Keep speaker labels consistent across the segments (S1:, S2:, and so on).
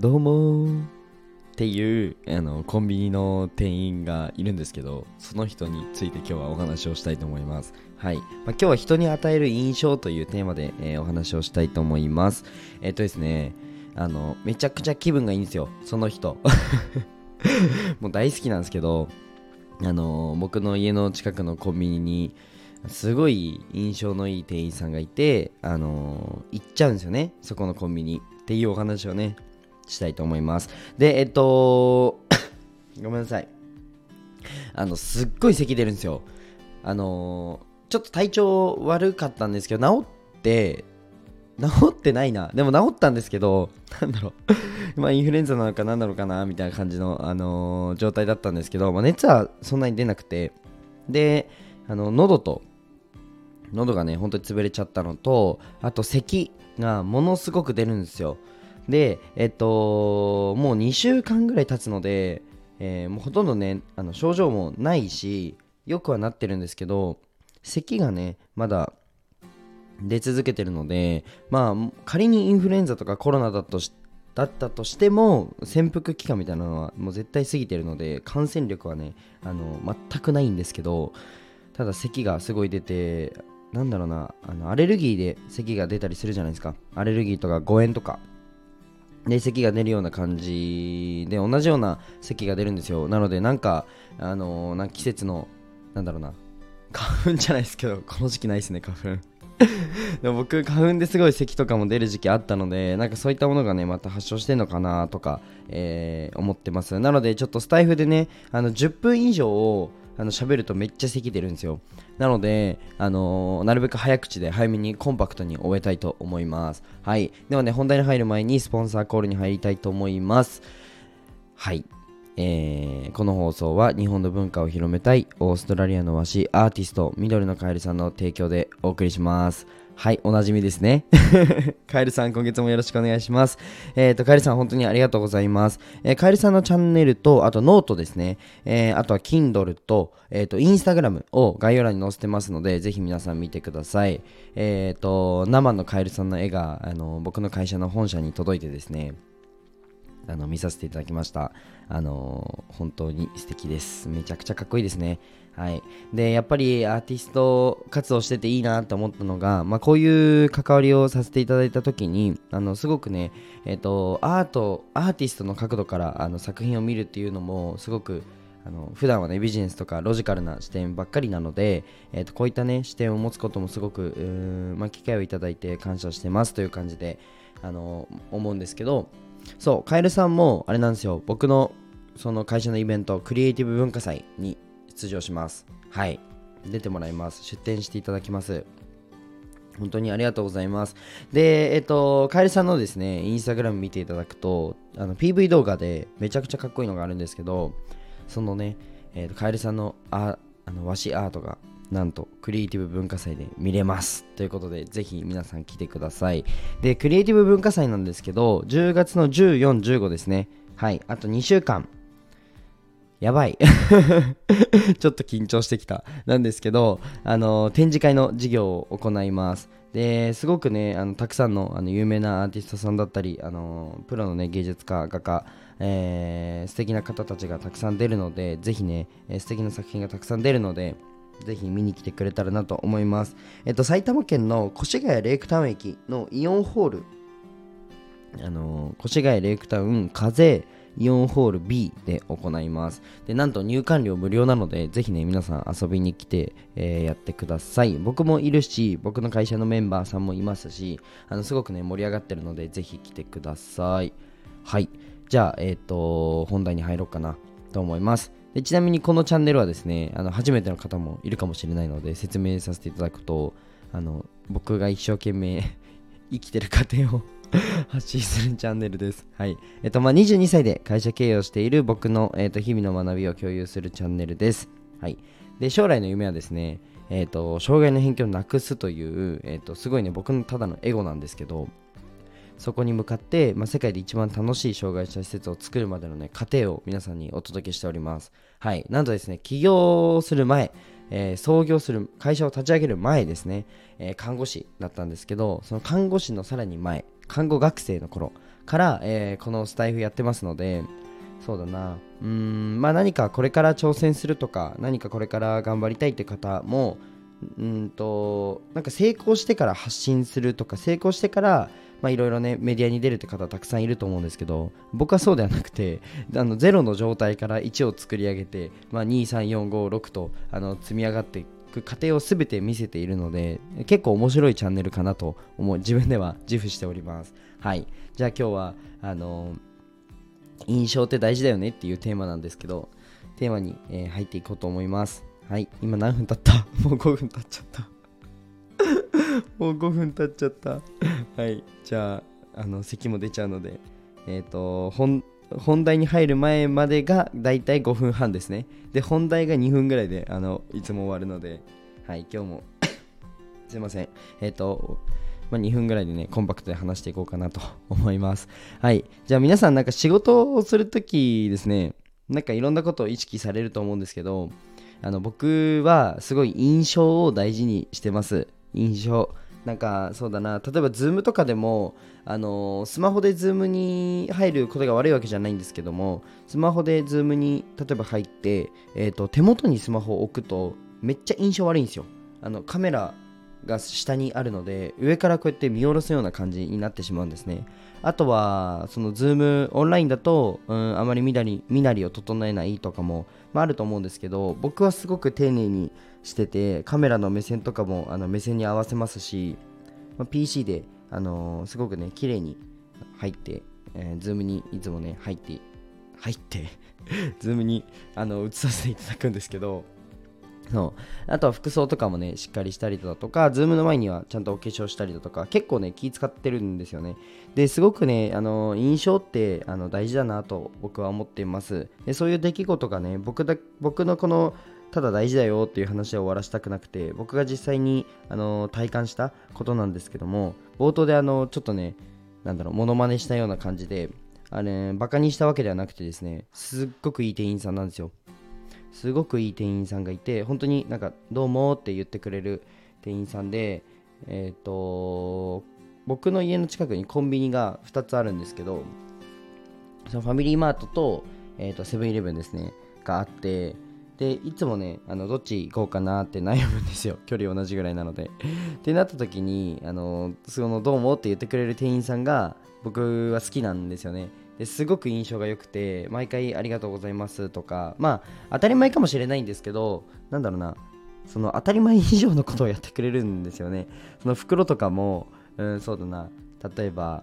S1: どうも。っていうあのコンビニの店員がいるんですけどその人について今日はお話をしたいと思います。はい、まあ、今日は人に与える印象というテーマで、えーお話をしたいと思います。えっ、とですねあのめちゃくちゃ気分がいいんですよ。その人。もう大好きなんですけどあの僕の家の近くのコンビニにすごい印象のいい店員さんがいて、あの行っちゃうんですよね。そこのコンビニ。っていうお話をねしたいと思います。でえっと ごめんなさい。あのすっごい咳出るんですよ。あのちょっと体調悪かったんですけど治って治ってないな。でも治ったんですけどなんだろう。まあインフルエンザなのか何なのかなみたいな感じの、あの状態だったんですけど、まあ、熱はそんなに出なくて。であの喉と喉がね本当に潰れちゃったのとあと咳がものすごく出るんですよ。でえっともう2週間ぐらい経つので、えーもうほとんどねあの症状もないしよくはなってるんですけど咳がねまだ出続けてるのでまあ仮にインフルエンザとかコロナだとしだったとしても潜伏期間みたいなのはもう絶対過ぎてるので感染力はねあの全くないんですけどただ咳がすごい出てなんだろうなあのアレルギーで咳が出たりするじゃないですか。アレルギーとか誤嚥とかで咳が出るような感じで同じような咳が出るんですよ。なのでなんかあのなんか季節のなんだろうな。花粉じゃないですけどこの時期ないですね花粉。でも僕花粉ですごい咳とかも出る時期あったのでなんかそういったものがねまた発症してんのかなとか、えー思ってます。なのでちょっとスタイフでねあの10分以上あの喋るとめっちゃ咳出るんですよ。なので、あのーなるべく早口で早めにコンパクトに終えたいと思います。はい。ではね本題に入る前にスポンサーコールに入りたいと思います。はい。えーこの放送は日本の文化を広めたいオーストラリアの和紙アーティスト緑のカエルさんの提供でお送りします。はいおなじみですね。カエルさん今月もよろしくお願いします。えっ、とカエルさん本当にありがとうございます、えーカエルさんのチャンネルとあとノートですね、えーあとは Kindle と,、えー、とインスタグラムを概要欄に載せてますのでぜひ皆さん見てください。えっ、と生のカエルさんの絵があの僕の会社の本社に届いてですね。あの見させていただきました。あの本当に素敵です。めちゃくちゃかっこいいですね。はい。で、やっぱりアーティスト活動してていいなと思ったのが、まあ、こういう関わりをさせていただいた時に、あのすごくね、えっ、と、アート、アーティストの角度からあの作品を見るっていうのも、すごくあの普段はねビジネスとかロジカルな視点ばっかりなので、えー、とこういったね視点を持つこともすごく、まあ、機会をいただいて感謝してますという感じであの思うんですけどそうカエルさんもあれなんですよ。僕のその会社のイベントクリエイティブ文化祭に出場します。はい。出てもらいます。出展していただきます。本当にありがとうございます。で、えっと、カエルさんのですね、インスタグラム見ていただくと、あの PV 動画でめちゃくちゃかっこいいのがあるんですけど、そのね、えっとカエルさんのああの和紙アートが、なんと、クリエイティブ文化祭で見れます。ということで、ぜひ皆さん来てください。で、クリエイティブ文化祭なんですけど、10月の14、15ですね。はい、あと2週間。やばい。ちょっと緊張してきた。なんですけど、あの、展示会の授業を行います。で、すごくね、あのたくさんのあの有名なアーティストさんだったり、あのプロのね、芸術家、画家、えー素敵な方たちがたくさん出るので、ぜひね、えー素敵な作品がたくさん出るので、ぜひ見に来てくれたらなと思います。えっと、埼玉県の越谷レイクタウン駅のイオンホール、あの越谷レイクタウン風イオンホール B で行います。で、なんと入館料無料なので、ぜひね、皆さん遊びに来て、えーやってください。僕もいるし、僕の会社のメンバーさんもいますし、あのすごくね、盛り上がってるので、ぜひ来てください。はい。じゃあ、えっ、と、本題に入ろうかなと思います。でちなみにこのチャンネルはですね、あの初めての方もいるかもしれないので、説明させていただくと、あの僕が一生懸命 生きてる過程を 発信するチャンネルです。はい。えっと、まあ、22歳で会社経営をしている僕の、えっと、日々の学びを共有するチャンネルです。はい。で、将来の夢はですね、えっと、障害の偏見をなくすという、えっと、すごいね、僕のただのエゴなんですけど、そこに向かって、まあ、世界で一番楽しい障害者施設を作るまでのね、過程を皆さんにお届けしております。はい。なんとですね、起業する前、えー創業する会社を立ち上げる前ですね、えー看護師だったんですけどその看護師のさらに前看護学生の頃から、えー、このスタイフやってますのでそうだなうーんまあ何かこれから挑戦するとか何かこれから頑張りたいって方もうんとなんか成功してから発信するとか成功してからまあいろいろねメディアに出るって方たくさんいると思うんですけど僕はそうではなくてあの0の状態から1を作り上げて、まあ、23456とあの積み上がっていく過程を全て見せているので結構面白いチャンネルかなと思う自分では自負しております。はい。じゃあ今日はあの印象って大事だよねっていうテーマなんですけどテーマに、えー、入っていこうと思います。はい。今何分経った？もう5分経っちゃった。もう5分経っちゃった。はいじゃああの席も出ちゃうのでえっ、ー、と本本題に入る前までがだいたい5分半ですねで本題が2分ぐらいであのいつも終わるのではい今日も すいませんえっ、ー、とまあ、2分ぐらいでね、コンパクトで話していこうかなと 思います。はい。じゃあ皆さんなんか仕事をするときですね、なんかいろんなことを意識されると思うんですけど、あの僕はすごい印象を大事にしてます。印象なんかそうだな。例えば Zoom とかでもあのスマホで Zoom に入ることが悪いわけじゃないんですけどもスマホで Zoom に例えば入って、えーと、手元にスマホを置くとめっちゃ印象悪いんですよ。あのカメラが下にあるので上からこうやって見下ろすような感じになってしまうんですね。あとはその Zoom オンラインだと、うん、あまり身なり身なりを整えないとかも、まあ、あると思うんですけど僕はすごく丁寧にしててカメラの目線とかもあの目線に合わせますし、まあ、PC で、あのー、すごくね綺麗に入って、えー、 Zoom にいつもね入って入って Zoom にあの映させていただくんですけどそう。あとは服装とかもねしっかりしたりだとか Zoom の前にはちゃんとお化粧したりだとか結構ね気使ってるんですよね。ですごくねあの印象ってあの大事だなと僕は思っています。でそういう出来事がね僕だ僕のこのただ大事だよっていう話を終わらせたくなくて僕が実際にあの体感したことなんですけども冒頭であのちょっとねなんだろうモノマネしたような感じであれバカにしたわけではなくてですねすっごくいい店員さんなんですよ。すごくいい店員さんがいて本当になんかどうもって言ってくれる店員さんでえっ、と僕の家の近くにコンビニが2つあるんですけどそのファミリーマートとセブンイレブンですねがあってでいつもねあのどっち行こうかなって悩むんですよ。距離同じぐらいなので。ってなった時にあのそのどうもって言ってくれる店員さんが僕は好きなんですよね。ですごく印象が良くて毎回ありがとうございますとかまあ当たり前かもしれないんですけどなんだろうなその当たり前以上のことをやってくれるんですよね。その袋とかもうんそうだな例えば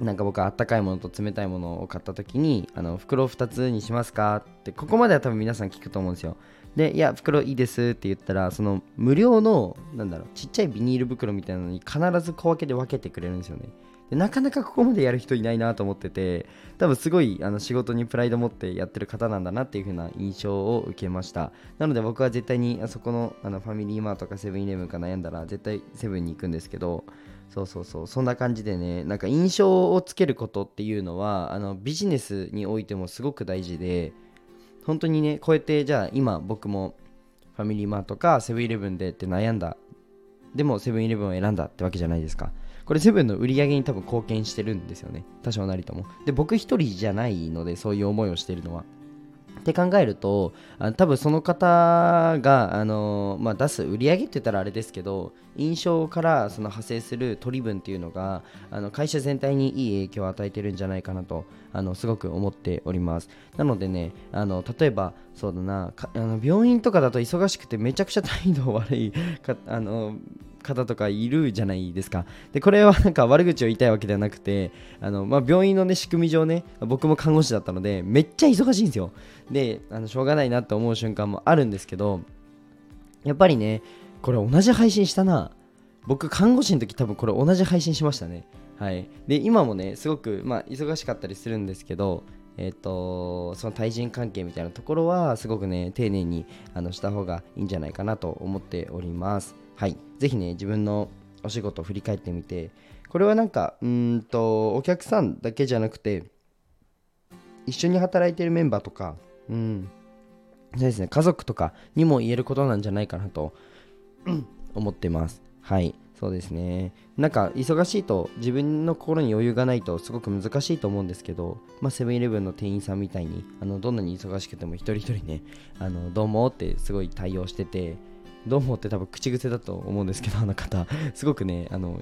S1: なんか僕はあったかいものと冷たいものを買った時にあの袋2つにしますかってここまでは多分皆さん聞くと思うんですよ。でいや袋いいですって言ったらその無料のなんだろうちっちゃいビニール袋みたいなのに必ず小分けで分けてくれるんですよね。でなかなかここまでやる人いないなと思ってて多分すごいあの仕事にプライド持ってやってる方なんだなっていう風な印象を受けました。なので僕は絶対にあそこのあのファミリーマートかセブンイレブンか悩んだら絶対セブンに行くんですけどそうそうそう。そんな感じでねなんか印象をつけることっていうのはあのビジネスにおいてもすごく大事で本当にねこうやってじゃあ今僕もファミリーマートかセブンイレブンでって悩んだ。でもセブンイレブンを選んだってわけじゃないですか。これセブンの売り上げに多分貢献してるんですよね。多少なりとも。で僕一人じゃないのでそういう思いをしているのは。って考えるとあ多分その方が、あのまあ、出す売り上げって言ったらあれですけど印象からその派生する取り分っていうのがあの会社全体にいい影響を与えてるんじゃないかなとあのすごく思っております。なのでねあの例えばそうだなあの病院とかだと忙しくてめちゃくちゃ態度悪いかあの方とかいるじゃないですか。で、これはなんか悪口を言いたいわけではなくて、あの、まあ、病院のね、仕組み上ね、僕も看護師だったので、めっちゃ忙しいんですよ。で、あのしょうがないなって思う瞬間もあるんですけど、やっぱりね、これ同じ配信したな。僕、看護師の時多分これ同じ配信しましたね。はい。で、今もね、すごく、まあ、忙しかったりするんですけど、えっ、ー、と、その対人関係みたいなところは、すごくね、丁寧にあのした方がいいんじゃないかなと思っております。はい。ぜひね、自分のお仕事を振り返ってみて、これはなんか、うんと、お客さんだけじゃなくて、一緒に働いてるメンバーとか、うん、そうですね、家族とかにも言えることなんじゃないかなと 思ってます。はい。そうですねなんか忙しいと自分の心に余裕がないとすごく難しいと思うんですけどまあセブンイレブンの店員さんみたいにあのどんなに忙しくても一人一人ねあのどうもってすごい対応しててどうもって多分口癖だと思うんですけどあの方 すごくねあの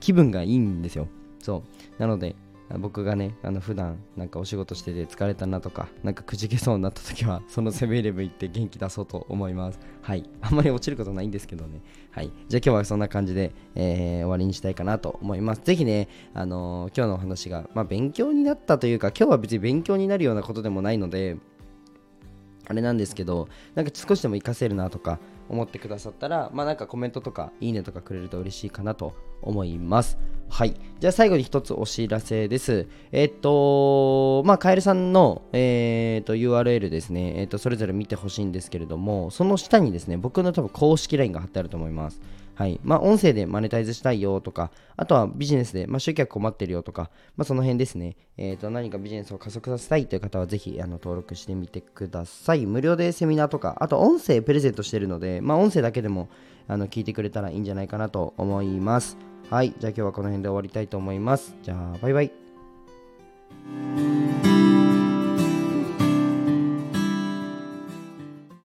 S1: 気分がいいんですよ。そう。なので僕がねあの普段なんかお仕事してて疲れたなとかなんかくじけそうになった時は そのセブンイレブン行って元気出そうと思います。はい。あんまり落ちることないんですけどね。はい。じゃあ今日はそんな感じで、えー、終わりにしたいかなと思います。ぜひねあのー、今日のお話がまあ勉強になったというか今日は別に勉強になるようなことでもないのであれなんですけどなんか少しでも活かせるなとか思ってくださったら、まあなんかコメントとかいいねとかくれると嬉しいかなと思います。はい。じゃあ最後に一つお知らせです。えっと、まあカエルさんの、えー、っと URL ですね、えっとそれぞれ見てほしいんですけれども、その下にですね、僕の多分公式 LINE が貼ってあると思います。はいまあ、音声でマネタイズしたいよとか、あとはビジネスで、まあ、集客困ってるよとか、まあ、その辺ですね、えーと、何かビジネスを加速させたいという方はぜひあの登録してみてください。無料でセミナーとか、あと音声プレゼントしてるので、まあ、音声だけでもあの聞いてくれたらいいんじゃないかなと思います。はい、じゃあ今日はこの辺で終わりたいと思います。じゃあ、バイバイ。